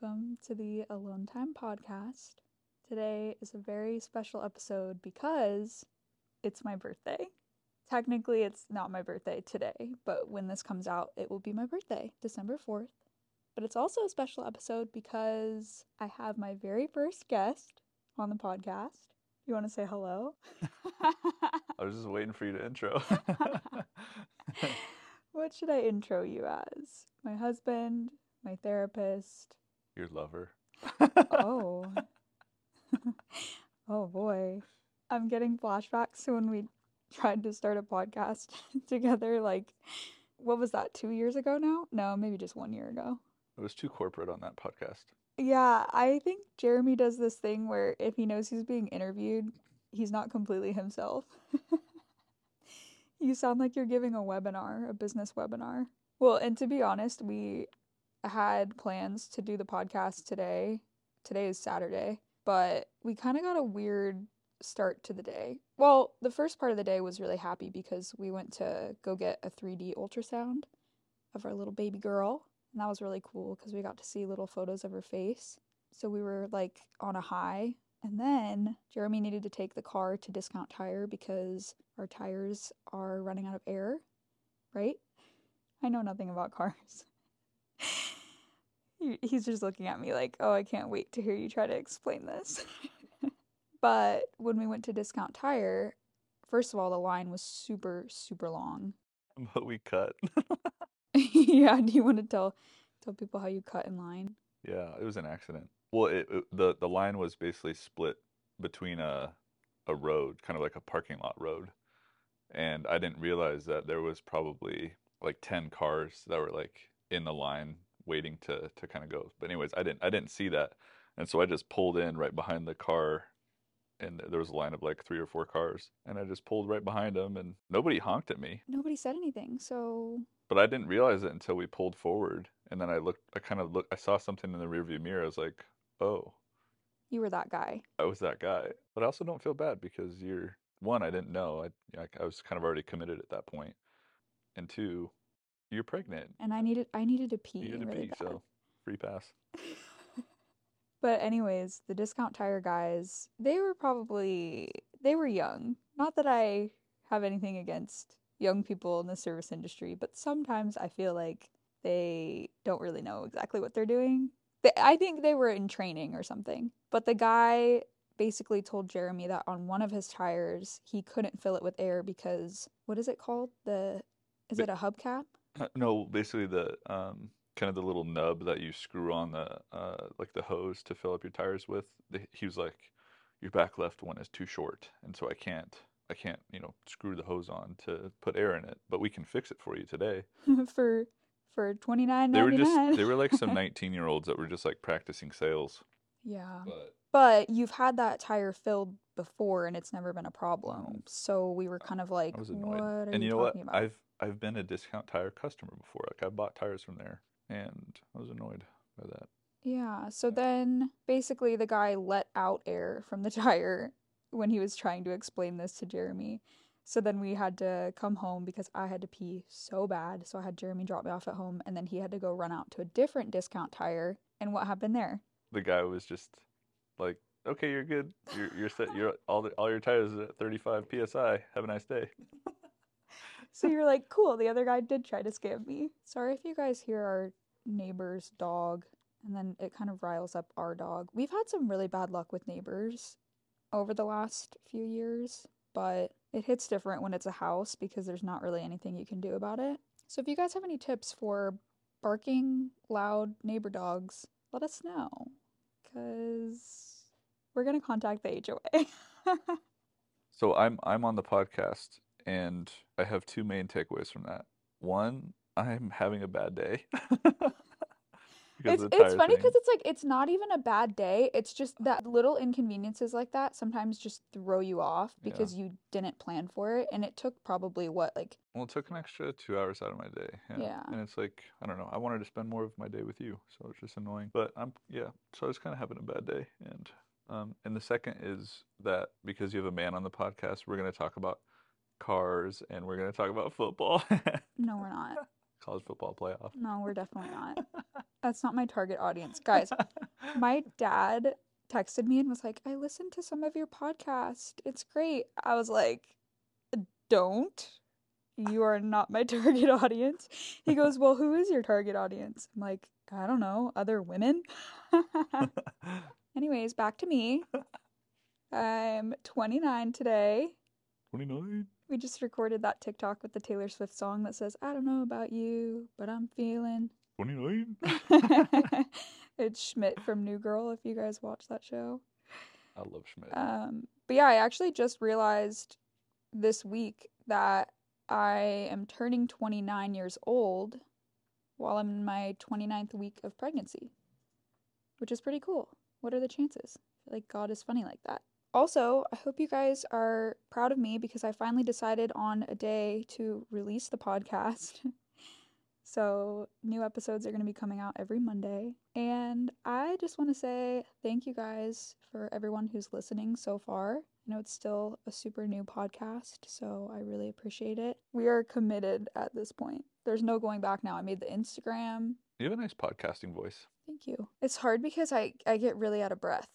Welcome to the Alone Time podcast. Today is a very special episode because it's my birthday. Technically, it's not my birthday today, but when this comes out, it will be my birthday, December 4th. But it's also a special episode because I have my very first guest on the podcast. You want to say hello? I was just waiting for you to intro. what should I intro you as? My husband, my therapist. Your lover. Oh. oh boy. I'm getting flashbacks to when we tried to start a podcast together. Like, what was that, two years ago now? No, maybe just one year ago. It was too corporate on that podcast. Yeah, I think Jeremy does this thing where if he knows he's being interviewed, he's not completely himself. you sound like you're giving a webinar, a business webinar. Well, and to be honest, we had plans to do the podcast today. Today is Saturday, but we kind of got a weird start to the day. Well, the first part of the day was really happy because we went to go get a 3D ultrasound of our little baby girl. And that was really cool because we got to see little photos of her face. So we were like on a high. And then Jeremy needed to take the car to Discount Tire because our tires are running out of air, right? I know nothing about cars. He's just looking at me like, oh, I can't wait to hear you try to explain this. but when we went to Discount Tire, first of all, the line was super, super long. But we cut. yeah, do you want to tell tell people how you cut in line? Yeah, it was an accident. Well, it, it, the the line was basically split between a a road, kind of like a parking lot road, and I didn't realize that there was probably like ten cars that were like in the line waiting to to kind of go. But anyways, I didn't I didn't see that, and so I just pulled in right behind the car, and there was a line of like three or four cars, and I just pulled right behind them, and nobody honked at me. Nobody said anything, so. But I didn't realize it until we pulled forward, and then I looked. I kind of looked. I saw something in the rearview mirror. I was like, oh. You were that guy. I was that guy, but I also don't feel bad because you're one. I didn't know. I I was kind of already committed at that point, and two, you're pregnant. And I needed I needed to pee. You needed to really pee, bad. so free pass. But anyways, the discount tire guys, they were probably they were young. Not that I have anything against young people in the service industry, but sometimes I feel like they don't really know exactly what they're doing. They, I think they were in training or something. But the guy basically told Jeremy that on one of his tires, he couldn't fill it with air because what is it called? The is it a hubcap? No, basically the um kind of the little nub that you screw on the uh like the hose to fill up your tires with. The, he was like, your back left one is too short, and so I can't I can't you know screw the hose on to put air in it. But we can fix it for you today. for for twenty nine They were ninety just they were like some 19 year olds that were just like practicing sales. yeah. But But you've had that tire filled before and it's never been a problem. So we were kind of like, I was what annoyed. are And you you know what? talking about? I've I've been a discount tire customer before. Like I bought tires from there, and I was annoyed by that. Yeah, so then basically the guy let out air from the tire when he was trying to explain this to Jeremy. So then we had to come home because I had to pee so bad. So I had Jeremy drop me off at home and then he had to go run out to a different discount tire. And what happened there? The guy was just like, "Okay, you're good. You're you're set. You're all the, all your tires are at 35 psi. Have a nice day." So you're like, cool, the other guy did try to scam me. Sorry if you guys hear our neighbor's dog and then it kind of riles up our dog. We've had some really bad luck with neighbors over the last few years, but it hits different when it's a house because there's not really anything you can do about it. So if you guys have any tips for barking loud neighbor dogs, let us know cuz we're going to contact the HOA. So I'm I'm on the podcast, and I have two main takeaways from that. One, I'm having a bad day It's it's funny because it's like it's not even a bad day. It's just that little inconveniences like that sometimes just throw you off Yeah. because you didn't plan for it, and it took probably what like Well, it took an extra two hours out of my day. Yeah. Yeah. And it's like, I don't know. I wanted to spend more of my day with you. So it's just annoying. But I'm, yeah. So I was kind of having a bad day. And, um, and the second is that because you have a man on the podcast, we're going to talk about cars and we're going to talk about football. no, we're not. college football playoff. No, we're definitely not. That's not my target audience. Guys, my dad texted me and was like, I listened to some of your podcast. It's great. I was like, don't. You are not my target audience. He goes, Well, who is your target audience? I'm like, I don't know, other women. Anyways, back to me. I'm 29 today. 29. We just recorded that TikTok with the Taylor Swift song that says, I don't know about you, but I'm feeling. 29. it's Schmidt from New Girl, if you guys watch that show. I love Schmidt. Um, but yeah, I actually just realized this week that I am turning 29 years old while I'm in my 29th week of pregnancy, which is pretty cool. What are the chances? Like God is funny like that. Also, I hope you guys are proud of me because I finally decided on a day to release the podcast. so, new episodes are going to be coming out every Monday. And I just want to say thank you guys for everyone who's listening so far. I know it's still a super new podcast, so I really appreciate it. We are committed at this point. There's no going back now. I made the Instagram. You have a nice podcasting voice. Thank you. It's hard because I, I get really out of breath.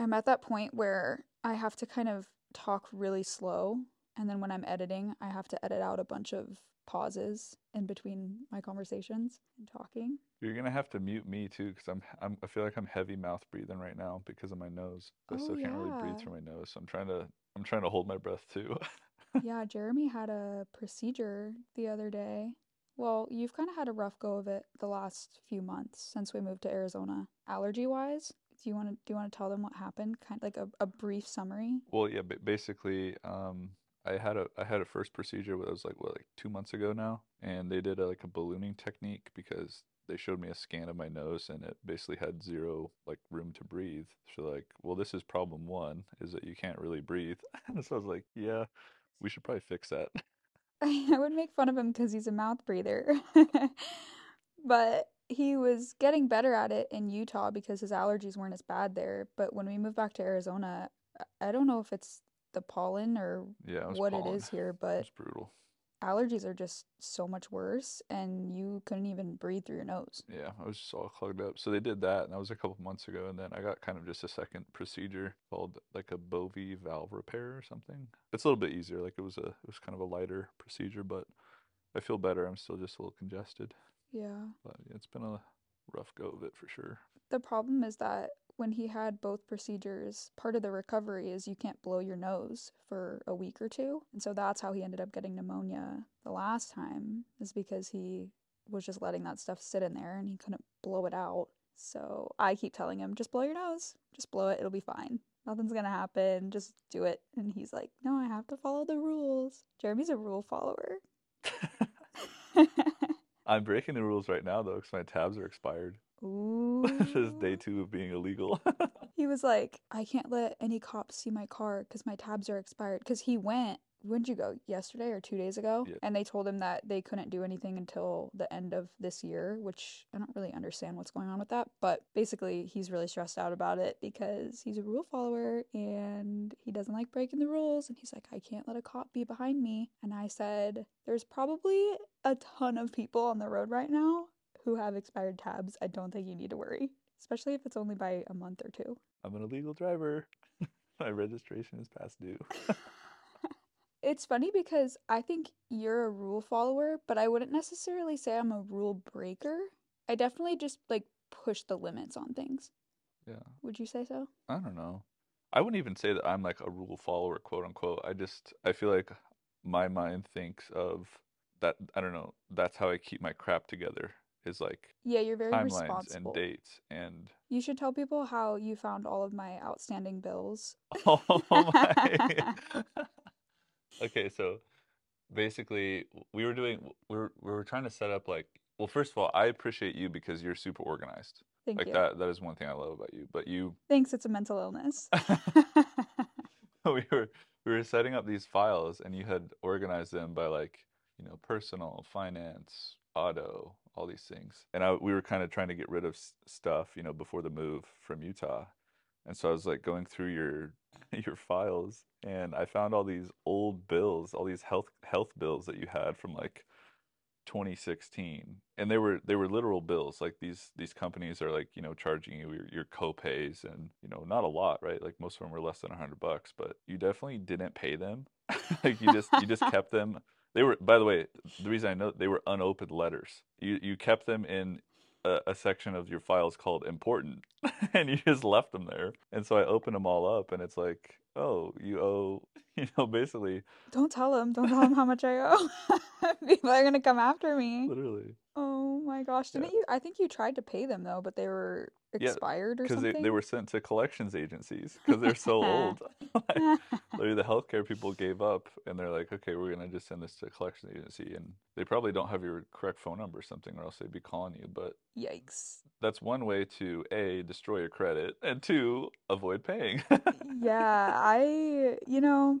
I'm at that point where I have to kind of talk really slow. And then when I'm editing, I have to edit out a bunch of pauses in between my conversations and talking. You're gonna have to mute me too, because I'm, I'm I feel like I'm heavy mouth breathing right now because of my nose. I Oh, still can't really breathe through my nose, so I'm trying to I'm trying to hold my breath too. yeah, Jeremy had a procedure the other day. Well, you've kind of had a rough go of it the last few months since we moved to Arizona. Allergy wise, do you want to do you want to tell them what happened? Kind of like a, a brief summary. Well, yeah, ba- basically, um, I had a I had a first procedure that was like what like two months ago now, and they did a, like a ballooning technique because they showed me a scan of my nose and it basically had zero like room to breathe. So like, well, this is problem one, is that you can't really breathe. And so I was like, yeah, we should probably fix that. I would make fun of him because he's a mouth breather. but he was getting better at it in Utah because his allergies weren't as bad there. But when we moved back to Arizona, I- don't know if it's the pollen or Yeah, it what it pollen. is here, but was brutal. allergies are just so much worse and you couldn't even breathe through your nose. Yeah, I was just all clogged up. So they did that, and that was a couple months ago. And then I got kind of just a second procedure called like a Bovie valve repair or something. It's a little bit easier. Like it was a it was kind of a lighter procedure, but I feel better. I'm still just a little congested, Yeah. but it's been a rough go of it for sure. The problem is that when he had both procedures, part of the recovery is you can't blow your nose for a week or two. And so that's how he ended up getting pneumonia the last time, is because he was just letting that stuff sit in there and he couldn't blow it out. So I keep telling him, just blow your nose, just blow it, it'll be fine. Nothing's gonna happen, just do it. And he's like, no, I have to follow the rules. Jeremy's a rule follower. I'm breaking the rules right now though, because my tabs are expired. Ooh. this is day two of being illegal. He was like, I can't let any cops see my car because my tabs are expired. Because he went, when'd you go? Yesterday or two days ago? Yeah. And they told him that they couldn't do anything until the end of this year, which I don't really understand what's going on with that. But basically, he's really stressed out about it because he's a rule follower and he doesn't like breaking the rules. And he's like, I can't let a cop be behind me. And I said, There's probably a ton of people on the road right now who have expired tabs. I don't think you need to worry, especially if it's only by a month or two. I'm an illegal driver. my registration is past due. It's funny because I think you're a rule follower, but I wouldn't necessarily say I'm a rule breaker. I definitely just like push the limits on things. Yeah. Would you say so? I don't know. I wouldn't even say that I'm like a rule follower, quote unquote. I just I feel like my mind thinks of that I don't know, that's how I keep my crap together is like Yeah, you're very timelines and responsible. dates and You should tell people how you found all of my outstanding bills. oh my Okay, so basically we were doing we were we were trying to set up like well first of all I appreciate you because you're super organized. Thank Like you. that that is one thing I love about you. But you Thanks, it's a mental illness. we were we were setting up these files and you had organized them by like you know personal finance auto all these things and I, we were kind of trying to get rid of s- stuff you know before the move from utah and so i was like going through your your files and i found all these old bills all these health health bills that you had from like 2016 and they were they were literal bills like these these companies are like you know charging you your, your co-pays and you know not a lot right? Like most of them were less than 100 bucks but you definitely didn't pay them. Like you just you just kept them. They were by the way the reason i know they were unopened letters. You you kept them in a, a section of your files called important and you just left them there and so i opened them all up and it's like oh you owe you know basically Don't tell them. Don't tell them how much I owe. People are gonna come after me. literally Oh my gosh! Didn't you? I think you tried to pay them though, but they were Yeah, expired or because they, they were sent to collections agencies because they're so old Like, the healthcare people gave up and they're like okay we're gonna just send this to a collections agency and they probably don't have your correct phone number or something or else they'd be calling you but Yikes! that's one way to a destroy your credit and two avoid paying Yeah, I. You know,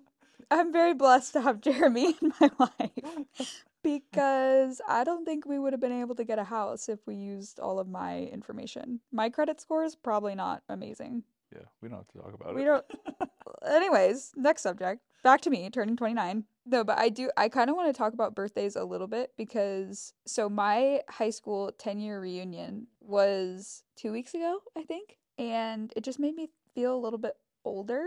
I'm very blessed to have Jeremy in my life because I don't think we would have been able to get a house if we used all of my information. My credit score is probably not amazing. yeah we don't have to talk about We it We don't. Anyways, next subject. Back to me, turning 29. No, but I do, I kind of want to talk about birthdays a little bit because, so my high school 10 year reunion was two weeks ago, I think. And it just made me feel a little bit older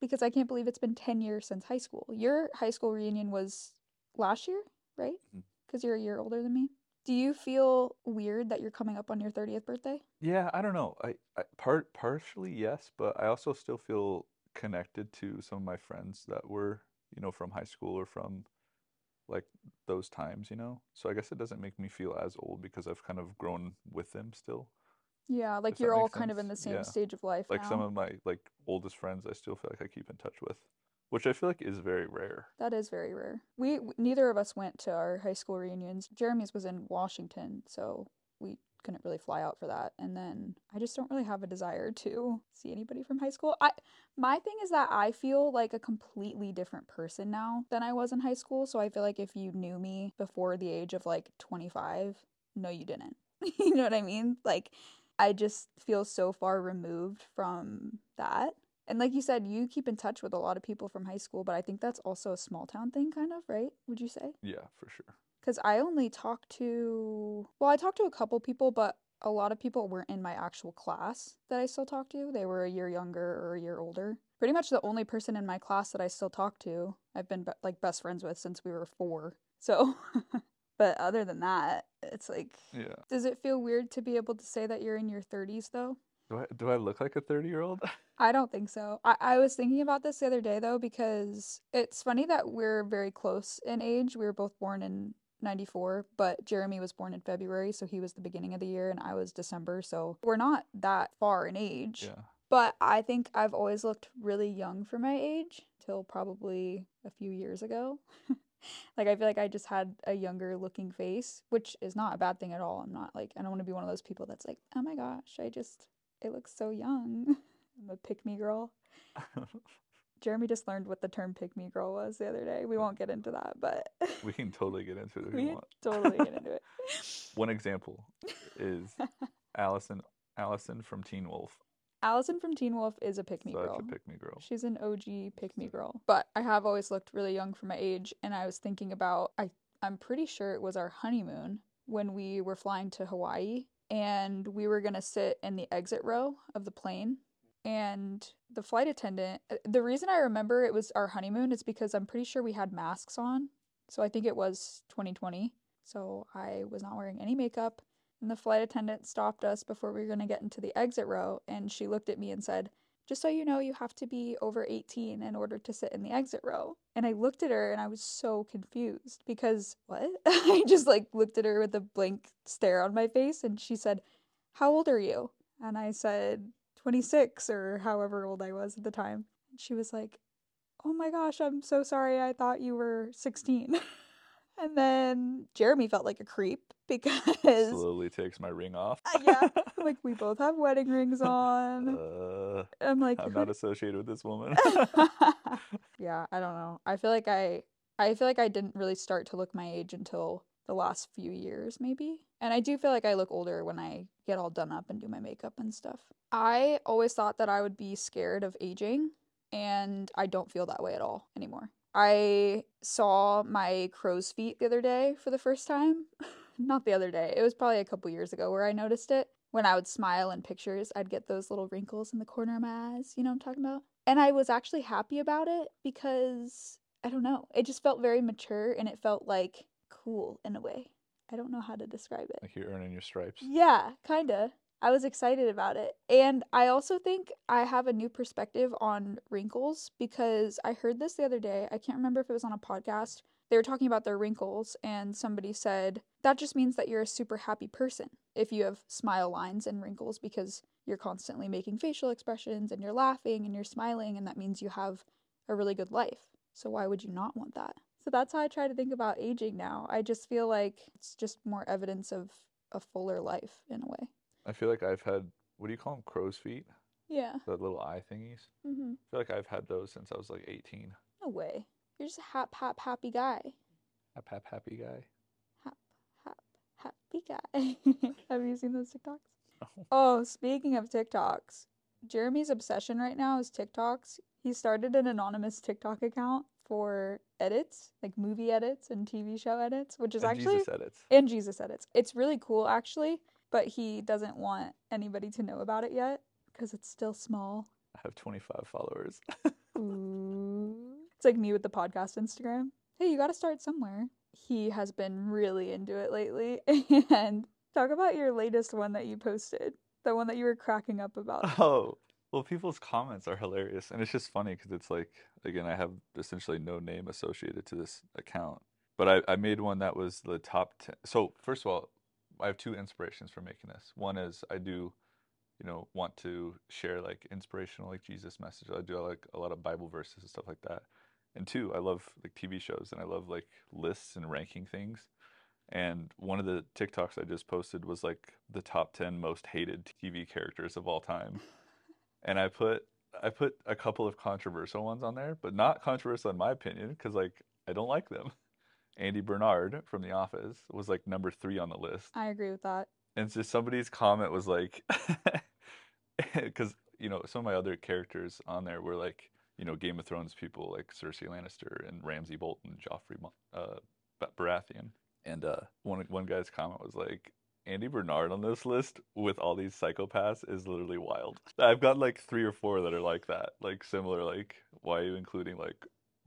because I can't believe it's been 10 years since high school. Your high school reunion was last year, right? Mhm. Because you're a year older than me. Do you feel weird that you're coming up on your 30th birthday? yeah i don't know I, I part partially yes but i also still feel connected to some of my friends that were you know from high school or from like those times you know so i guess it doesn't make me feel as old because i've kind of grown with them still Yeah, like Does that you're all make kind of in the same Yeah. stage of life like now. some of my like oldest friends i still feel like i keep in touch with which i feel like is very rare That is very rare. We neither of us went to our high school reunions. Jeremy's was in Washington, so we couldn't really fly out for that. And then I just don't really have a desire to see anybody from high school. I my thing is that I feel like a completely different person now than I was in high school. So I feel like if you knew me before the age of like 25, no you didn't. you know what I mean? Like I just feel so far removed from that. And like you said, you keep in touch with a lot of people from high school, but I think that's also a small town thing, kind of, right? Would you say? yeah for sure Because I only talked to, well, I talked to a couple people, but a lot of people weren't in my actual class that I still talk to. They were a year younger or a year older. Pretty much the only person in my class that I still talk to, I've been be- like best friends with since we were four. So, but other than that, it's like, yeah does it feel weird to be able to say that you're in your 30s though? Do i do i look like a 30 year old I don't think so. I, I was thinking about this the other day though, because it's funny that we're very close in age. We were both born in 94, but Jeremy was born in February, so he was the beginning of the year, and I was December, so we're not that far in age. yeah But I think I've always looked really young for my age till probably a few years ago. like I feel like I just had a younger looking face, which is not a bad thing at all. I'm not like I don't want to be one of those people that's like, "Oh my gosh, I just it looks so young." I'm a pick me girl. Jeremy just learned what the term pick me girl was the other day. We hmm. won't get into that, but we can totally get into it if we you want totally get into it. one example is allison allison from teen wolf Allison from Teen Wolf is a pick me such girl. a pick me girl She's an OG pick me girl. But I have always looked really young for my age and I was thinking about I I'm pretty sure it was our honeymoon when we were flying to Hawaii and we were going to sit in the exit row of the plane and the flight attendant uh, the reason I remember it was our honeymoon is because I'm pretty sure we had masks on. So I think it was 2020. So I was not wearing any makeup and the flight attendant stopped us before we were going to get into the exit row and she looked at me and said, just so you know, you have to be over 18 in order to sit in the exit row. And I looked at her and I was so confused because what? I just like looked at her with a blank stare on my face and she said, How old are you? And I said, 26 or however old I was at the time. And she was like, Oh my gosh, I'm so sorry. I thought you were 16. and then Jeremy felt like a creep because, slowly takes my ring off Uh, yeah, like, we both have wedding rings on. uh, I'm like, i'm not associated with this woman yeah, I don't know. I feel like I I feel like I didn't really start to look my age until the last few years maybe. And I do feel like I look older when I get all done up and do my makeup and stuff. I always thought that I would be scared of aging and I don't feel that way at all anymore. I saw my crow's feet the other day for the first time. Not the other day. It was probably a couple years ago where I noticed it. When I would smile in pictures, I'd get those little wrinkles in the corner of my eyes. You know what I'm talking about? And I was actually happy about it because I don't know. It just felt very mature and it felt like cool in a way. I don't know how to describe it. Like you're earning your stripes. Yeah, kind of. I was excited about it. And I also think I have a new perspective on wrinkles because I heard this the other day. I can't remember if it was on a podcast. They were talking about their wrinkles, and somebody said that just means that you're a super happy person if you have smile lines and wrinkles because you're constantly making facial expressions and you're laughing and you're smiling, and that means you have a really good life. So, why would you not want that? So, that's how I try to think about aging now. I just feel like it's just more evidence of a fuller life in a way. I feel like I've had what do you call them? Crow's feet, Yeah. the little eye thingies. Mm-hmm. I feel like I've had those since I was like 18. No way. You're just a hap, hap, happy guy. Hap hap happy guy. Hap, hap, happy guy. Have you seen those TikToks? Oh, speaking of TikToks, Jeremy's obsession right now is TikToks. He started an anonymous TikTok account for edits, like movie edits and TV show edits, which is And actually Jesus edits. and Jesus edits. It's really cool actually, but he doesn't want anybody to know about it yet because it's still small. I have 25 followers. It's like me with the podcast Instagram. Hey, you got to start somewhere. He has been really into it lately. And talk about your latest one that you posted, the one that you were cracking up about. Oh, well, people's comments are hilarious, and it's just funny because it's like, again, I have essentially no name associated to this account, but I, I made one that was the top 10. So, first of all, I have two inspirations for making this. One is I do, you know, want to share like inspirational, like Jesus message. I do like a lot of Bible verses and stuff like that. And two, I love like TV shows and I love like lists and ranking things. And one of the TikToks I just posted was like the top 10 most hated TV characters of all time. And I put I put a couple of controversial ones on there, but not controversial in my opinion because like I don't like them. Andy Bernard from The Office was like number 3 on the list. I agree with that. And so somebody's comment was like, because you know some of my other characters on there were like you know Game of Thrones people like Cersei Lannister and Ramsay Bolton, Joffrey uh, Ba- Baratheon, and uh, one one guy's comment was like. Andy Bernard on this list with all these psychopaths is literally wild. I've got like three or four that are like that, like similar. Like, why are you including like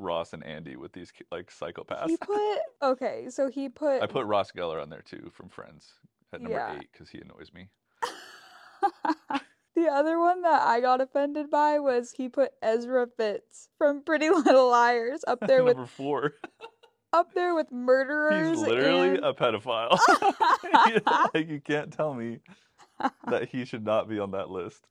Ross and Andy with these like psychopaths? He put okay, so he put I put Ross Geller on there too from Friends at number Yeah. eight because he annoys me. the other one that I got offended by was he put Ezra Fitz from Pretty Little Liars up there with number four. up there with murderers. He's literally and... a pedophile. like you can't tell me that he should not be on that list.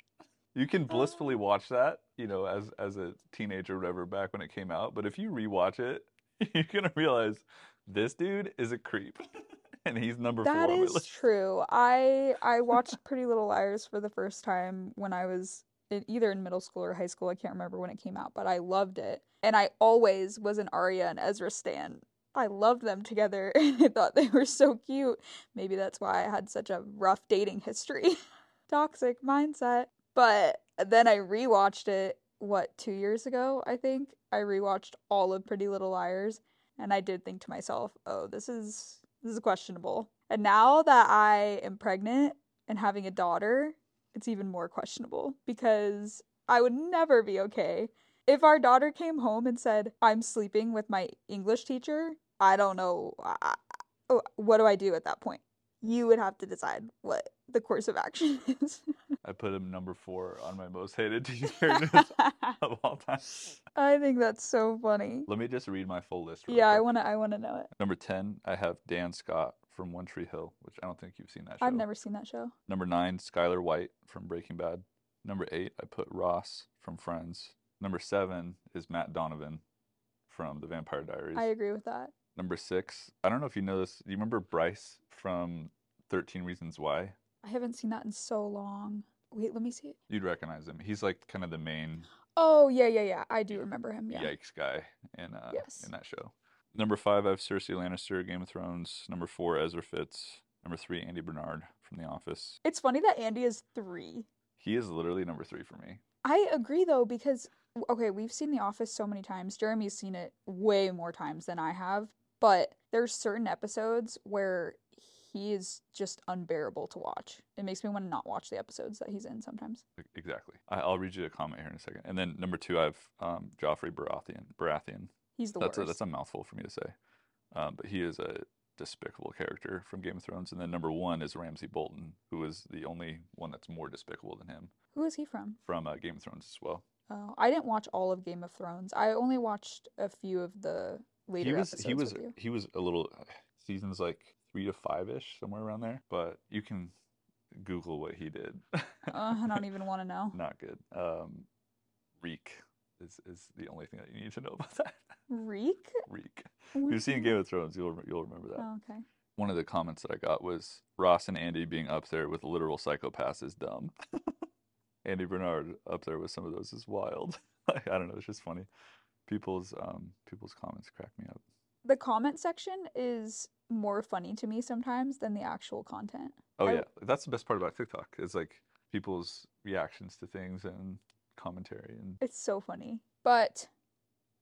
You can oh. blissfully watch that, you know, as as a teenager or whatever back when it came out, but if you rewatch it, you're gonna realize this dude is a creep. And he's number That four my is true. I I watched Pretty Little Liars for the first time when I was in, either in middle school or high school. I can't remember when it came out, but I loved it. And I always was an Aria and Ezra stan. I loved them together and I thought they were so cute. Maybe that's why I had such a rough dating history. Toxic mindset. But then I rewatched it what, 2 years ago, I think. I rewatched all of Pretty Little Liars and I did think to myself, "Oh, this is this is questionable. And now that I am pregnant and having a daughter, it's even more questionable because I would never be okay. If our daughter came home and said, I'm sleeping with my English teacher, I don't know. I- I- oh, What do I do at that point? You would have to decide what the course of action is. I put him number four on my most hated characters of all time. I think that's so funny. Let me just read my full list. real Yeah, I want to I want to know it. Number 10, I have Dan Scott from One Tree Hill, which I don't think you've seen that show. I've never seen that show. Number 9, Skyler White from Breaking Bad. Number 8, I put Ross from Friends. Number 7 is Matt Donovan from The Vampire Diaries. I agree with that. Number 6, I don't know if you know this. Do you remember Bryce from 13 Reasons Why? I haven't seen that in so long. Wait, let me see it. You'd recognize him. He's like kind of the main Oh yeah, yeah, yeah. I do remember him. Yeah. yikes guy in uh, Yes. in that show. Number five, I have Cersei Lannister, Game of Thrones. Number four, Ezra Fitz. Number three, Andy Bernard from The Office. It's funny that Andy is three. He is literally number three for me. I agree though because okay, we've seen The Office so many times. Jeremy's seen it way more times than I have, but there's certain episodes where he is just unbearable to watch. It makes me want to not watch the episodes that he's in sometimes. Exactly. I, I'll read you a comment here in a second. And then number two, I have um, Joffrey Baratheon. Baratheon. He's the That's a, worst. that's a mouthful for me to say, um, but he is a despicable character from Game of Thrones. And then number one is Ramsay Bolton, who is the only one that's more despicable than him Who is he from? from uh, Game of Thrones as well. Oh, I didn't watch all of Game of Thrones. I only watched a few of the later he was he was he was a little seasons like three to five ish somewhere around there. But you can Google what he did. Uh, I don't even want to know. Not good. Um, Reek is is the only thing that you need to know about that. Reek? Reek. What You've seen Game of Thrones, you'll you'll remember that. that? Oh, okay. One of the comments that I got was Ross and Andy being up there with literal psychopaths is dumb. Andy Bernard up there with some of those is wild. I don't know, it's just funny. People's um people's comments crack me up. The comment section is more funny to me sometimes than the actual content. Oh I- yeah, that's the best part about TikTok is like people's reactions to things and commentary and It's so funny. But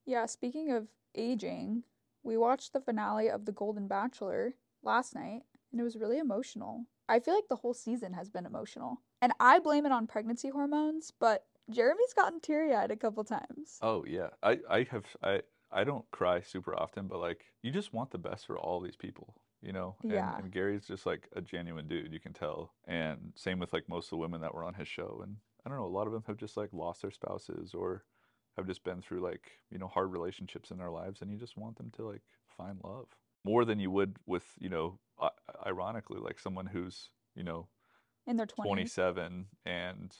yeah, speaking of aging, we watched the finale of The Golden Bachelor last night and it was really emotional. I feel like the whole season has been emotional. And I blame it on pregnancy hormones, but Jeremy's gotten teary eyed a couple times. oh yeah. I I have I I don't cry super often, but like you just want the best for all these people, you know? And, Yeah. and Gary's just like a genuine dude, you can tell. And same with like most of the women that were on his show. And I don't know, a lot of them have just like lost their spouses or have just been through like, you know, hard relationships in their lives and you just want them to like find love more than you would with, you know, i- ironically like someone who's, you know, In their 20s. 27 and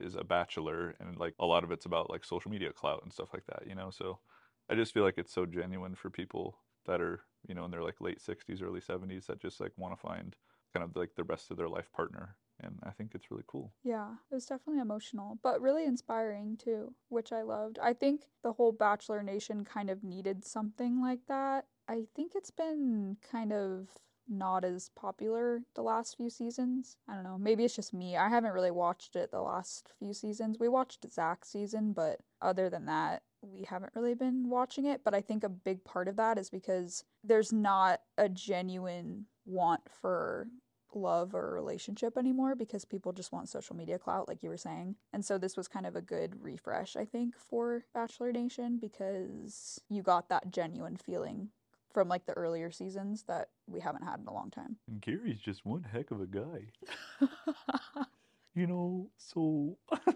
is a bachelor and like a lot of it's about like social media clout and stuff like that you know so i just feel like it's so genuine for people that are you know in their like late 60s early 70s that just like want to find kind of like the rest of their life partner and i think it's really cool Yeah, it was definitely emotional, but really inspiring too, which I loved. I think the whole Bachelor Nation kind of needed something like that. I think it's been kind of not as popular the last few seasons. I don't know. Maybe it's just me. I haven't really watched it the last few seasons. We watched Zach's season, but other than that, we haven't really been watching it. But I think a big part of that is because there's not a genuine want for love or relationship anymore because people just want social media clout, like you were saying. And so this was kind of a good refresh, I think, for Bachelor Nation because you got that genuine feeling from like the earlier seasons that we haven't had in a long time. and gary's just one heck of a guy you know so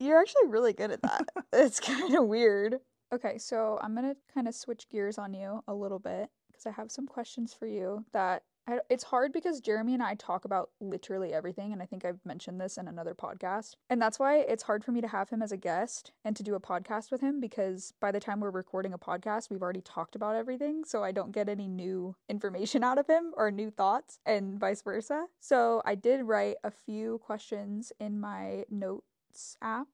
You're actually really good at that. it's kind of weird. Okay, so I'm going to kind of switch gears on you a little bit because I have some questions for you that I, it's hard because Jeremy and I talk about literally everything. And I think I've mentioned this in another podcast. And that's why it's hard for me to have him as a guest and to do a podcast with him because by the time we're recording a podcast, we've already talked about everything. So I don't get any new information out of him or new thoughts and vice versa. So I did write a few questions in my notes app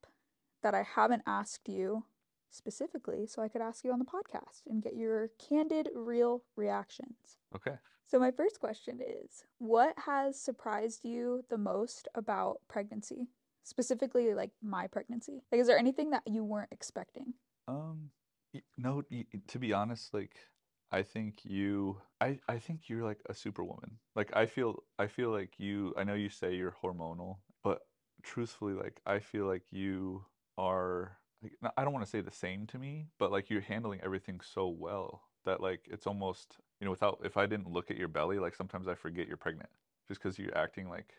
that I haven't asked you specifically so I could ask you on the podcast and get your candid, real reactions. okay So, my first question is What has surprised you the most about pregnancy? Specifically, like my pregnancy. Like, is there anything that you weren't expecting? Um, no, to be honest, like I think you, I, I think you're like a superwoman. Like I feel, I feel like you. I know you say you're hormonal, but truthfully, like I feel like you are. Like, I don't want to say the same to me, but like you're handling everything so well that like it's almost you know without if I didn't look at your belly, like sometimes I forget you're pregnant just because you're acting like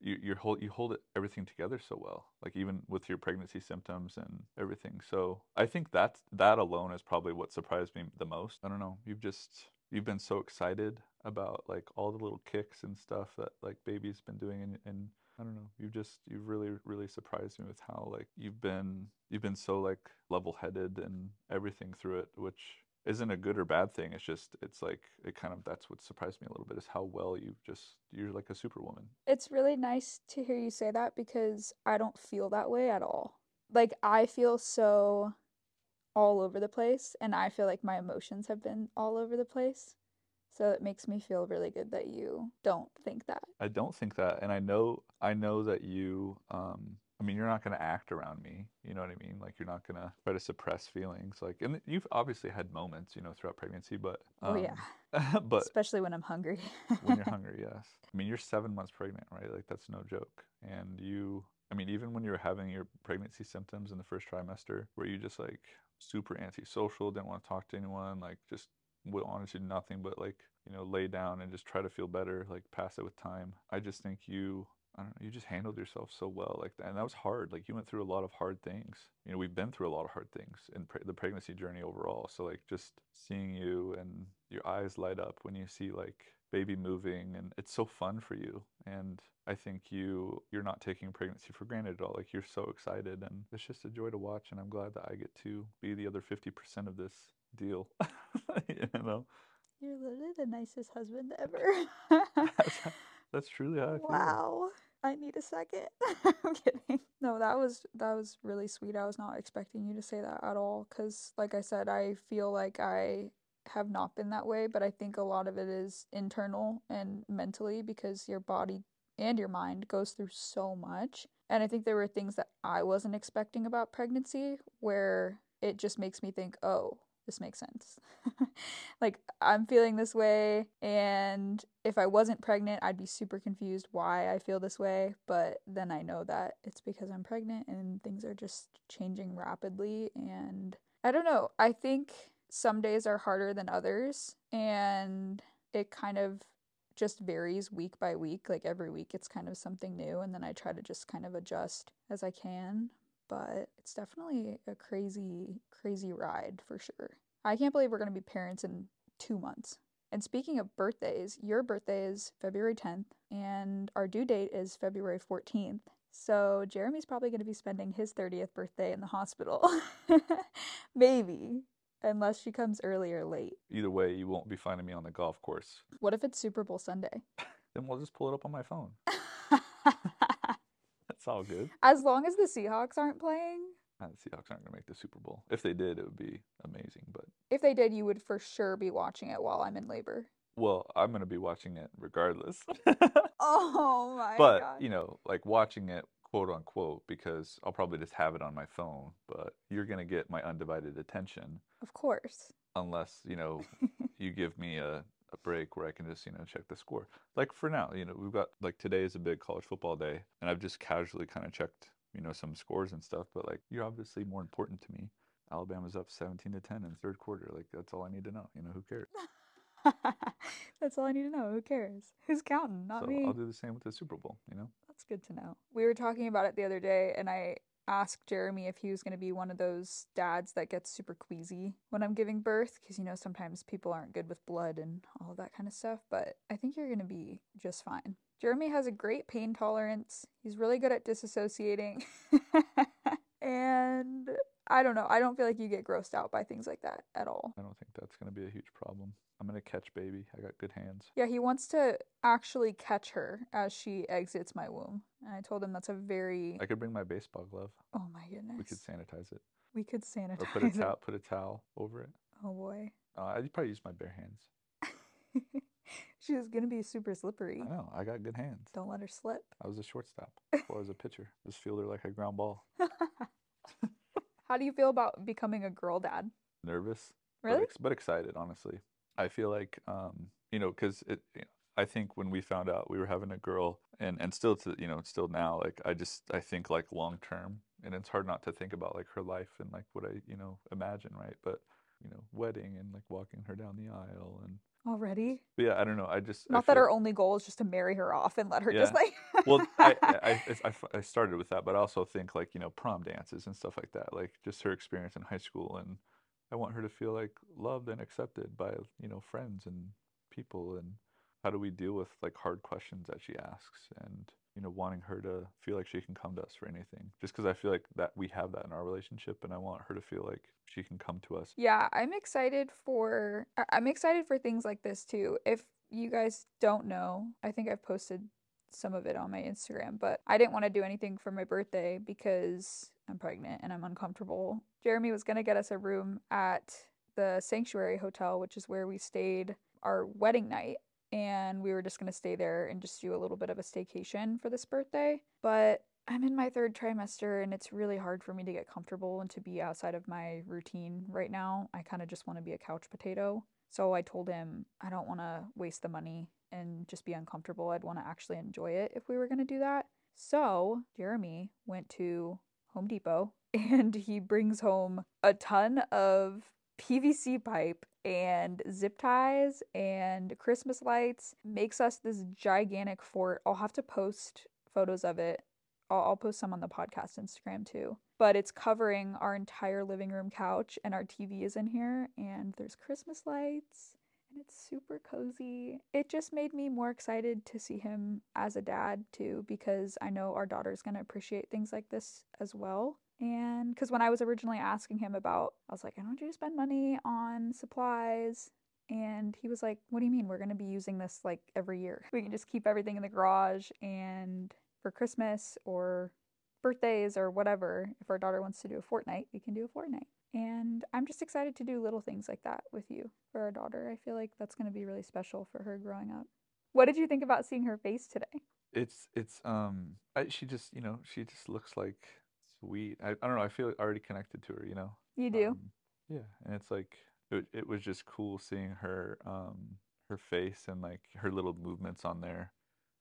you you hold you hold everything together so well like even with your pregnancy symptoms and everything. So i think that's that alone is probably what surprised me the most. I don't know. You've just you've been so excited about like all the little kicks and stuff that like baby's been doing and, and i don't know. You've just you've really really surprised me with how like you've been you've been so like level-headed and everything through it which isn't a good or bad thing. It's just it's like it kind of that's what surprised me a little bit is how well you've just you're like a superwoman. It's really nice to hear you say that because I don't feel that way at all. Like, I feel so all over the place, and I feel like my emotions have been all over the place. So it makes me feel really good that you don't think that. I don't think that, and I know I know that you. Um, I mean, you're not going to act around me. You know what I mean? Like, you're not going to try to suppress feelings. Like, and you've obviously had moments, you know, throughout pregnancy, but. oh yeah. Um, but Especially when I'm hungry. when you're hungry, yes. I mean, you're seven months pregnant, right? Like, that's no joke. And you, I mean, even when you're having your pregnancy symptoms in the first trimester, where you just like super antisocial, didn't want to talk to anyone, like, just wanted to do nothing but like, you know, lay down and just try to feel better, like, pass it with time. I just think you I don't know, you just handled yourself so well like that. And that was hard. Like you went through a lot of hard things. You know, we've been through a lot of hard things in pre- the pregnancy journey overall. So like just seeing you and your eyes light up when you see like baby moving and it's so fun for you. And I think you you're not taking pregnancy for granted at all. Like you're so excited and it's just a joy to watch and I'm glad that I get to be the other 50% of this deal. you know. You're literally the nicest husband ever. That's, truly how I feel. wow. I need a second. I'm kidding. No, that was that was really sweet. I was not expecting you to say that at all cuz like I said, I feel like I have not been that way, but I think a lot of it is internal and mentally because your body and your mind goes through so much. And I think there were things that I wasn't expecting about pregnancy where it just makes me think, "Oh, this makes sense. like, I'm feeling this way, and if I wasn't pregnant, I'd be super confused why I feel this way. But then I know that it's because I'm pregnant and things are just changing rapidly. And I don't know, I think some days are harder than others, and it kind of just varies week by week. Like, every week, it's kind of something new, and then I try to just kind of adjust as I can but it's definitely a crazy, crazy ride for sure. I can't believe we're going to be parents in two months. And speaking of birthdays, your birthday is February 10th, and our due date is February 14th. So Jeremy's probably going to be spending his 30th birthday in the hospital. Maybe, unless she comes early or late. Either way, you won't be finding me on the golf course. What if it's Super Bowl Sunday? Then we'll just pull it up on my phone. That's all good. As long as the Seahawks aren't playing, Uh, the Seahawks aren't going to make the Super Bowl. If they did, it would be amazing. But if they did, you would for sure be watching it while I'm in labor. well, I'm going to be watching it regardless. Oh my but god. you know, like watching it quote unquote because I'll probably just have it on my phone. But you're going to get my undivided attention Of course. unless you know you give me a, a break where I can just you know check the score. Like for now, you know we've got like today is a big college football day, and I've just casually kind of checked you know some scores and stuff. But like you're obviously more important to me. Alabama's up 17 to 10 in the third quarter. Like that's all I need to know. You know who cares? That's all I need to know. Who cares? Who's counting? Not so me. I'll do the same with the Super Bowl. You know. That's good to know. We were talking about it the other day, and I asked Jeremy if he was going to be one of those dads that gets super queasy when I'm giving birth, because you know sometimes people aren't good with blood and all of that kind of stuff. But I think you're going to be just fine. Jeremy has a great pain tolerance. He's really good at disassociating. and I don't know. I don't feel like you get grossed out by things like that at all. I don't think that's going to be a huge problem. I'm going to catch baby. I got good hands. Yeah, he wants to actually catch her as she exits my womb. And I told him that's a very I could bring my baseball glove. Oh my goodness. We could sanitize it. We could sanitize Or put a it. towel put a towel over it. Oh boy. Uh, I'd probably use my bare hands. she was gonna be super slippery. I know. I got good hands. Don't let her slip. I was a shortstop before I was a pitcher. Just fielder like a ground ball. How do you feel about becoming a girl dad? Nervous, but, Really? ex- but excited. Honestly, I feel like um, you know, because it. You know, I think when we found out we were having a girl, and and still to you know, still now, like I just I think like long term, and it's hard not to think about like her life and like what I you know imagine, right? But you know, wedding and like walking her down the aisle and Already? but yeah, I don't know. I just I Not that feel- our only goal is just to marry her off and let her just like well I, I, I, I started with that but i also think like you know prom dances and stuff like that like just her experience in high school and i want her to feel like loved and accepted by you know friends and people and how do we deal with like hard questions that she asks and you know wanting her to feel like she can come to us for anything just because i feel like that we have that in our relationship and i want her to feel like she can come to us Yeah, I'm excited for I'm excited for things like this too. If you guys don't know, I think I've posted some of it on my Instagram, but I didn't want to do anything for my birthday because I'm pregnant and I'm uncomfortable. Jeremy was going to get us a room at the Sanctuary Hotel, which is where we stayed our wedding night, and we were just going to stay there and just do a little bit of a staycation for this birthday. But I'm in my third trimester and it's really hard for me to get comfortable and to be outside of my routine right now. I kind of just want to be a couch potato. So I told him I don't want to waste the money and just be uncomfortable. I'd want to actually enjoy it if we were going to do that. So Jeremy went to Home Depot and he brings home a ton of PVC pipe and zip ties and Christmas lights, makes us this gigantic fort. I'll have to post photos of it. I'll, I'll post some on the podcast Instagram too. But it's covering our entire living room couch, and our TV is in here, and there's Christmas lights and it's super cozy. It just made me more excited to see him as a dad too, because I know our daughter's gonna appreciate things like this as well. And because when I was originally asking him about, I was like, I don't want you to spend money on supplies. And he was like, What do you mean? We're going to be using this like every year. We can just keep everything in the garage and for Christmas or birthdays or whatever, if our daughter wants to do a fortnight, we can do a fortnight. And I'm just excited to do little things like that with you for our daughter. I feel like that's going to be really special for her growing up. What did you think about seeing her face today? It's it's um I, she just you know she just looks like sweet. I, I don't know. I feel already connected to her. You know. You do. Um, yeah, and it's like it, it was just cool seeing her um her face and like her little movements on there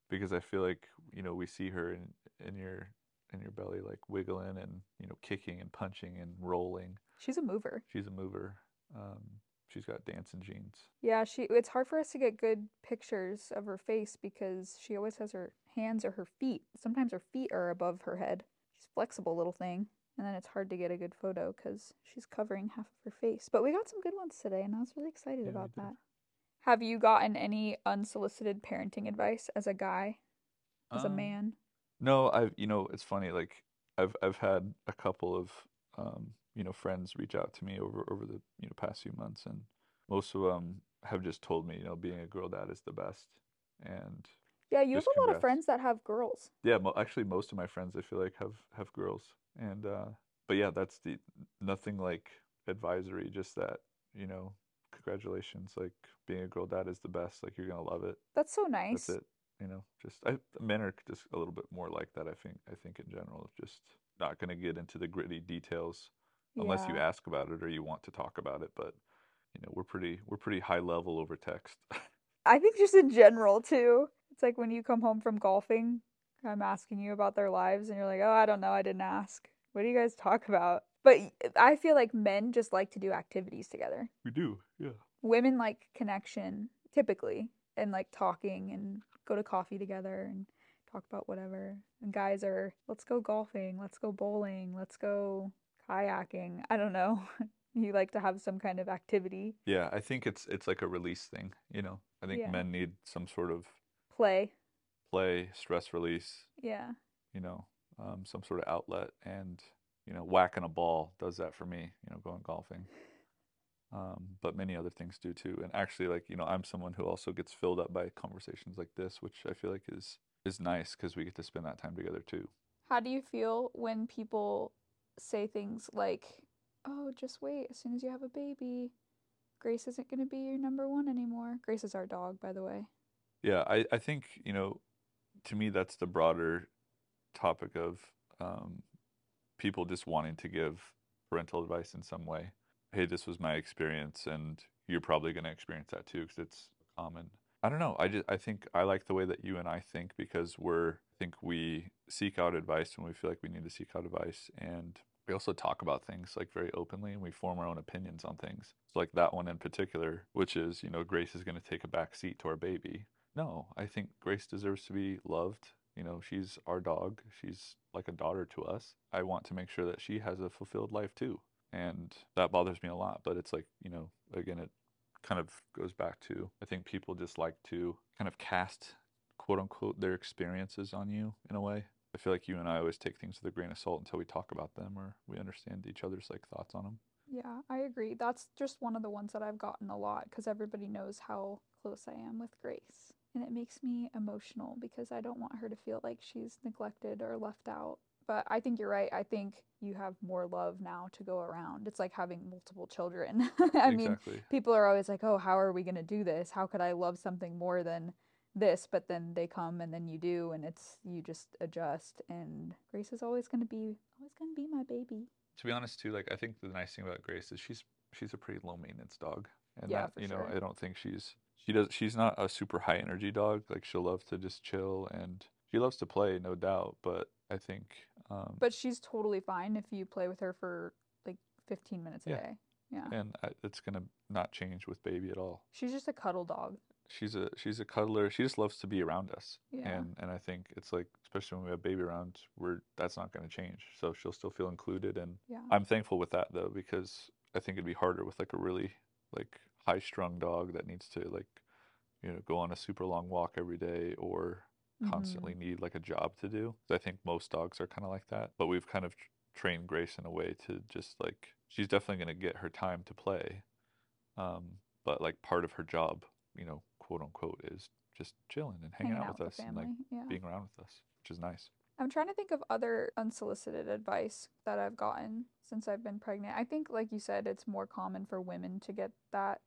because I feel like you know we see her in in your in your belly like wiggling and you know kicking and punching and rolling. She's a mover. She's a mover. Um, she's got dancing genes. Yeah, she. It's hard for us to get good pictures of her face because she always has her hands or her feet. Sometimes her feet are above her head She's flexible little thing. And then it's hard to get a good photo because she's covering half of her face. But we got some good ones today, and I was really excited yeah, about that. Have you gotten any unsolicited parenting advice as a guy, as um, a man? No, I've you know it's funny. Like I've I've had a couple of um, you know friends reach out to me over over the you know past few months, and most of them have just told me you know being a girl dad is the best, and yeah, you have a lot of friends that have girls. Yeah, mo- actually, most of my friends I feel like have have girls, and uh, but yeah, that's the nothing like advisory, just that you know, congratulations, like being a girl dad is the best. Like you're gonna love it. That's so nice. That's it. You know, just I, men are just a little bit more like that. I think. I think in general, just not gonna get into the gritty details unless yeah. you ask about it or you want to talk about it. But you know, we're pretty we're pretty high level over text. I think just in general too. It's like when you come home from golfing, I'm asking you about their lives, and you're like, oh, I don't know, I didn't ask. What do you guys talk about? But I feel like men just like to do activities together. We do, yeah. Women like connection, typically, and like talking and go to coffee together and talk about whatever. And guys are, let's go golfing, let's go bowling, let's go kayaking. I don't know. you like to have some kind of activity. Yeah, I think it's it's like a release thing, you know. I think yeah. men need some sort of play play stress release yeah you know um, some sort of outlet and you know whacking a ball does that for me you know going golfing um, but many other things do too and actually like you know i'm someone who also gets filled up by conversations like this which i feel like is is nice because we get to spend that time together too how do you feel when people say things like oh just wait as soon as you have a baby grace isn't going to be your number one anymore grace is our dog by the way yeah, I, I think, you know, to me, that's the broader topic of um, people just wanting to give parental advice in some way. Hey, this was my experience, and you're probably going to experience that too because it's common. I don't know. I just I think I like the way that you and I think because we're I think we seek out advice when we feel like we need to seek out advice and we also talk about things like very openly and we form our own opinions on things. So like that one in particular, which is, you know, Grace is going to take a back seat to our baby. No, I think Grace deserves to be loved. You know, she's our dog. She's like a daughter to us. I want to make sure that she has a fulfilled life too. And that bothers me a lot. But it's like, you know, again, it kind of goes back to I think people just like to kind of cast quote unquote their experiences on you in a way. I feel like you and I always take things with a grain of salt until we talk about them or we understand each other's like thoughts on them. Yeah, I agree. That's just one of the ones that I've gotten a lot because everybody knows how close I am with Grace and it makes me emotional because I don't want her to feel like she's neglected or left out. But I think you're right. I think you have more love now to go around. It's like having multiple children. I exactly. mean, people are always like, "Oh, how are we going to do this? How could I love something more than this, but then they come and then you do, and it's you just adjust. And Grace is always gonna be always gonna be my baby. To be honest, too, like I think the nice thing about Grace is she's she's a pretty low maintenance dog, and Yeah, that for you know sure. I don't think she's she does she's not a super high energy dog. Like she'll love to just chill and she loves to play, no doubt. But I think um, But she's totally fine if you play with her for like 15 minutes a Yeah. day. Yeah. and I, it's gonna not change with baby at all. She's just a cuddle dog. She's a she's a cuddler. She just loves to be around us. Yeah. And and I think it's like especially when we have baby around, we're that's not going to change. So she'll still feel included and Yeah. I'm thankful with that though because I think it'd be harder with like a really like high strung dog that needs to like you know go on a super long walk every day or constantly need like a job to do. I think most dogs are kind of like that, but we've kind of tr- trained Grace in a way to just like she's definitely going to get her time to play. Um but like part of her job, you know, quote unquote is just chilling and hanging, out, with us and like yeah. being around with us, which is nice. I'm trying to think of other unsolicited advice that I've gotten since I've been pregnant. I think, like you said, it's more common for women to get that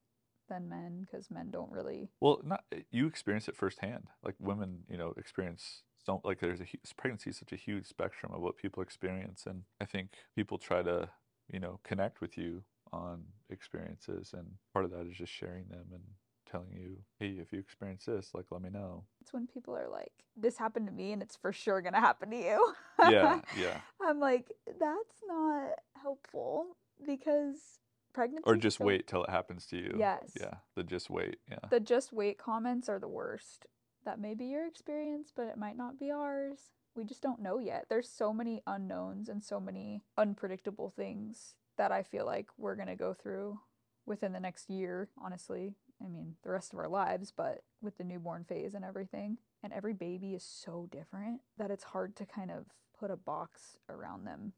than men because men don't really. Well, not eh, you experience it firsthand. Like women, you know, experience so like there's a pregnancy is such a huge spectrum of what people experience, and I think people try to, you know, connect with you on experiences, and part of that is just sharing them and telling you, hey, if you experience this, like let me know. It's when people are like, "This happened to me, and it's for sure gonna happen to you." Yeah, yeah. I'm like, that's not helpful because pregnancy. Or just so- wait till it happens to you. Yes. Yeah. The just wait. Yeah. The just wait comments are the worst. That may be your experience, but it might not be ours. We just don't know yet. There's so many unknowns and so many unpredictable things that I feel like we're going to go through within the next year, honestly. I mean, the rest of our lives, but with the newborn phase and everything. And every baby is so different that it's hard to kind of put a box around them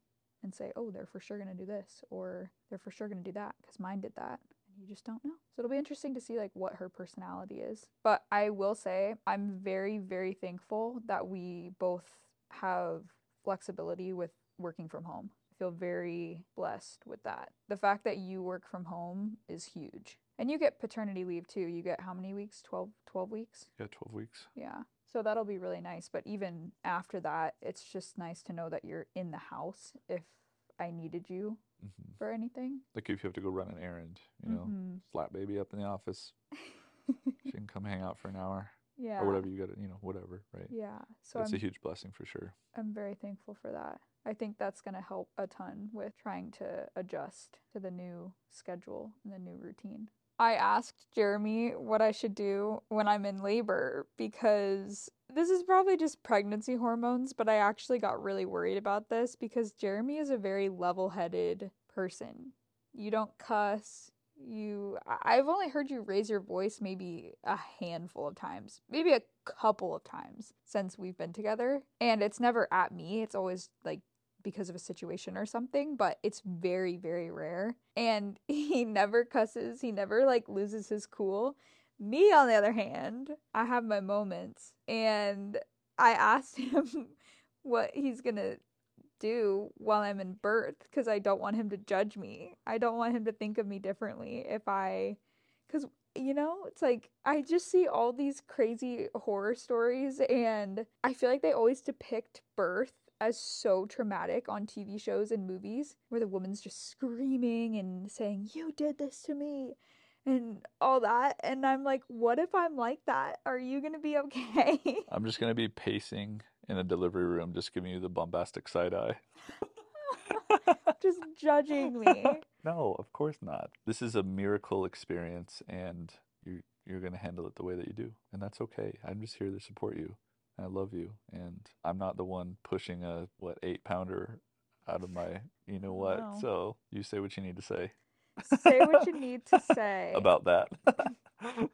and say, oh, they're for sure going to do this or they're for sure going to do that because mine did that. And you just don't know. So it'll be interesting to see like what her personality is. But I will say I'm very, very thankful that we both have flexibility with working from home. I feel very blessed with that. The fact that you work from home is huge. And you get paternity leave too. You get how many weeks? 12, 12 weeks? Yeah. Twelve weeks. Yeah. So that'll be really nice. But even after that, it's just nice to know that you're in the house if I needed you hmm for anything. Like if you have to go run an errand, you know, Mhm. slap baby up in the office. She can come hang out for an hour yeah. or whatever you got you know, whatever, right? Yeah. So it's a huge blessing for sure. I'm very thankful for that. I think that's going to help a ton with trying to adjust to the new schedule and the new routine. I asked Jeremy what I should do when I'm in labor because this is probably just pregnancy hormones, but I actually got really worried about this because Jeremy is a very level headed person. You don't cuss. You, I've only heard you raise your voice maybe a handful of times, maybe a couple of times since we've been together. And it's never at me, it's always like because of a situation or something, but it's very, very rare. And he never cusses, he never like loses his cool. Me, on the other hand, I have my moments. And I asked him what he's gonna do while I'm in birth because I don't want him to judge me. I don't want him to think of me differently if I, because you know, it's like I just see all these crazy horror stories, and I feel like they always depict birth as so traumatic on TV shows and movies where the woman's just screaming and saying, You did this to me. And all that. And I'm like, what if I'm like that? Are you going to be okay? I'm just going to be pacing in a delivery room, just giving you the bombastic side eye. just judging me. No, of course not. This is a miracle experience, and you're, you're gonna handle it the way that you do, and that's okay. I'm just here to support you. I love you, and I'm not the one pushing a what eight pounder out of my you know what. No. So you say what you need to say Say what you need to say. about that.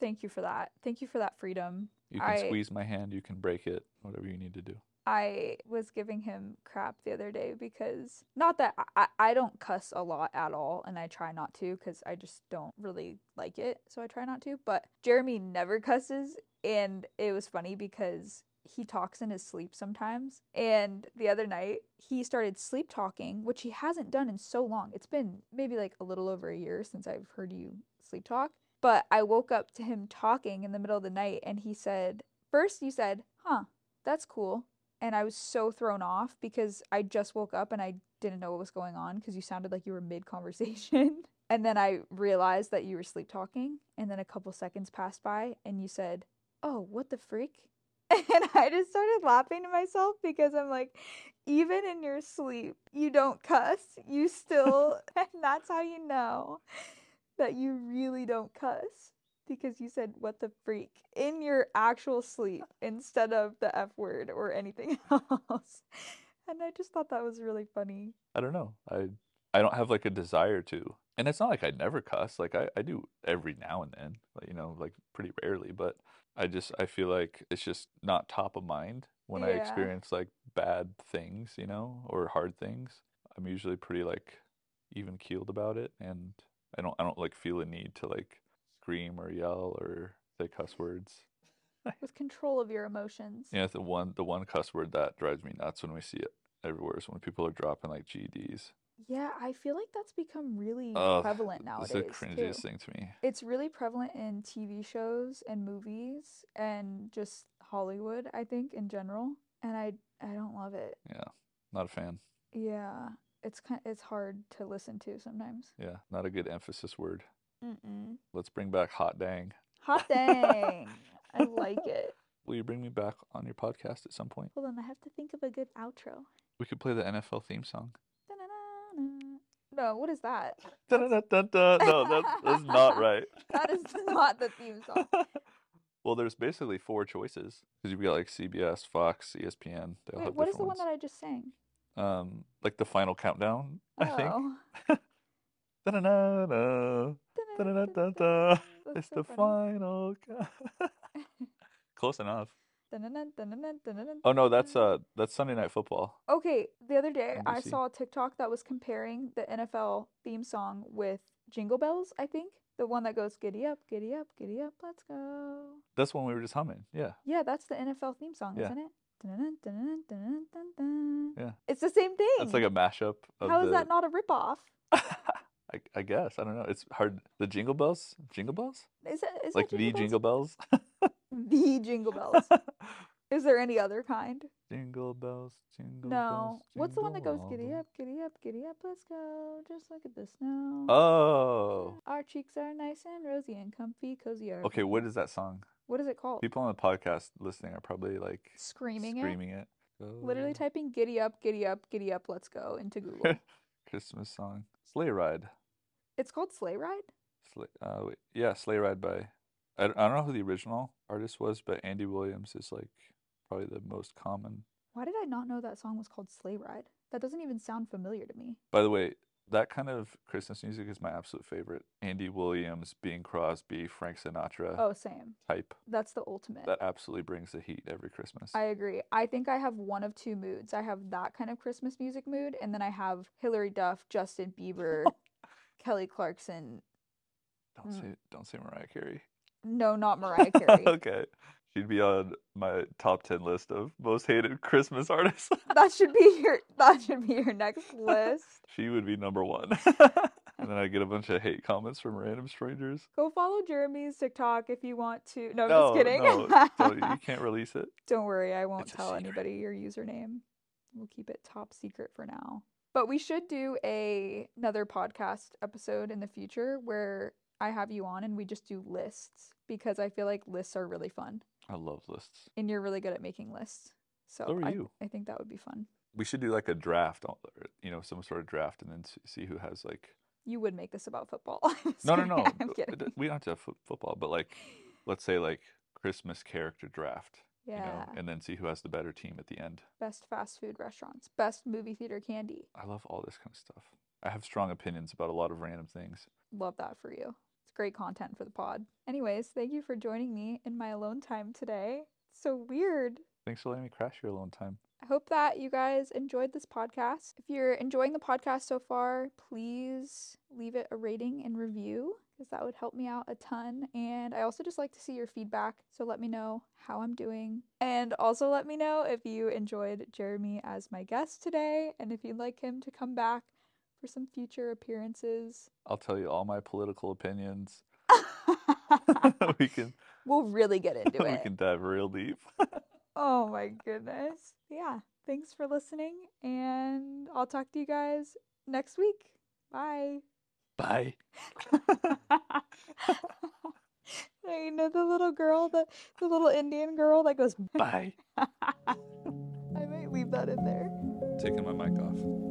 Thank you for that. Thank you for that freedom. you can I- squeeze my hand, you can break it, whatever you need to do. I was giving him crap the other day because not that I, I- I don't cuss a lot at all and I try not to because I just don't really like it. So I try not to. But Jeremy never cusses. And it was funny because he talks in his sleep sometimes. And the other night he started sleep talking, which he hasn't done in so long. It's been maybe like a little over a year since I've heard you sleep talk. But I woke up to him talking in the middle of the night and he said, First, you said, Huh, that's cool. And I was so thrown off because I just woke up and I didn't know what was going on because you sounded like you were mid conversation. and then I realized that you were sleep talking. And then a couple seconds passed by and you said, Oh, what the freak? And I just started laughing to myself because I'm like, even in your sleep, you don't cuss. You still, and that's how you know that you really don't cuss because you said what the freak in your actual sleep instead of the F word or anything else. And I just thought that was really funny. I don't know. I I don't have like a desire to. And it's not like I never cuss. Like I, I do every now and then. Like, you know, like pretty rarely, but I just I feel like it's just not top of mind when I experience like bad things, you know, or hard things. I'm usually pretty like even keeled about it and I don't I don't like feel a need to like scream or yell or say cuss words. With control of your emotions. Yeah, the one the one cuss word that drives me nuts when we see it everywhere is when people are dropping like GDs. Yeah, I feel like that's become really Ugh, prevalent It's nowadays. the too. cringiest thing to me. It's really prevalent in TV shows and movies and just Hollywood, I think, in general. And I I don't love it. Yeah, not a fan. Yeah, it's kind it's hard to listen to sometimes. Yeah, not a good emphasis word. Mm-mm. Let's bring back hot dang. Hot dang. I like it. Will you bring me back on your podcast at some point? Hold on, I have to think of a good outro. We could play the NFL theme song. Da-na-na-na. No, what is that? No, that, that's not right. That is not the theme song. well, there's basically four choices because you've got like CBS, Fox, ESPN. They all Wait, have what is the one ones. that I just sang? Um, like the final countdown, I think. Oh. Da-da-da-da. Da-da-da-da-da. It's so the funny. final. Close enough. Oh no, that's uh that's Sunday Night Football. Okay, the other day I NBC. saw a TikTok that was comparing the NFL theme song with Jingle Bells, I think. The one that goes giddy up, giddy up, giddy up, let's go. That's one we were just humming. Yeah. Yeah, that's the NFL theme song, Yeah. isn't it? Yeah. It's the same thing. That's like a mashup of How is the that not a ripoff? I, I guess. I don't know. It's hard. The Jingle Bells? Jingle Bells? Is it is it? like that the Jingle Bells? The Jingle Bells. Is there any other kind? jingle Bells, Jingle No. Bells. What's the one that goes giddy up, giddy up, giddy up, let's go. Just look at the snow. Oh. Our cheeks are nice and rosy and comfy, cozy. Are Okay, what is that song? What is it called? People on the podcast listening are probably like Screaming, screaming it. it. Literally Go. typing giddy up, giddy up, giddy up, let's go into Google. Christmas song. Sleigh Ride. it's called Sleigh Ride? Sleigh, uh, wait, yeah, Sleigh Ride by. I, don't- I don't know who the original artist was, but Andy Williams is like probably the most common. Why did I not know that song was called Sleigh Ride? That doesn't even sound familiar to me. By the way, that kind of Christmas music is my absolute favorite. Andy Williams, Bing Crosby, Frank Sinatra Oh, same. type. That's the ultimate. That absolutely brings the heat every Christmas. I agree. I think I have one of two moods. I have that kind of Christmas music mood, and then I have Hilary Duff, Justin Bieber, Kelly Clarkson. don't mm. say don't say Mariah Carey. No, not Mariah Carey. okay. She'd be on my top ten list of most hated Christmas artists. that should be your that should be your next list. she would be number one. and then I get a bunch of hate comments from random strangers. Go follow Jeremy's TikTok if you want to. No, no, just kidding. no, you can't release it. Don't worry, I won't It's tell anybody your username. We'll keep it top secret for now. But we should do a another podcast episode in the future where I have you on and we just do lists because I feel like lists are really fun I love lists. and you're really good at making lists. So So I, you. I think that would be fun. We should do like a draft, you know, some sort of draft, and then see who has like. You would make this about football. No, no, no. I'm kidding. We don't have to have fo- football, but like, let's say like Christmas character draft. Yeah. You know, and then see who has the better team at the end. Best fast food restaurants, best movie theater candy. I love all this kind of stuff. I have strong opinions about a lot of random things. Love that for you. Great content for the pod. Anyways, thank you for joining me in my alone time today. It's so weird. Thanks for letting me crash your alone time. I hope that you guys enjoyed this podcast. If you're enjoying the podcast so far, please leave it a rating and review because that would help me out a ton. And I also just like to see your feedback. So let me know how I'm doing. And also let me know if you enjoyed Jeremy as my guest today and if you'd like him to come back for some future appearances. I'll tell you all my political opinions. we can we'll really get into we it. We can dive real deep. Oh my goodness. Yeah. Thanks for listening, and I'll talk to you guys next week. Bye. Bye. you know the little girl, the, the little Indian girl that goes, Bye. I might leave that in there. Taking my mic off.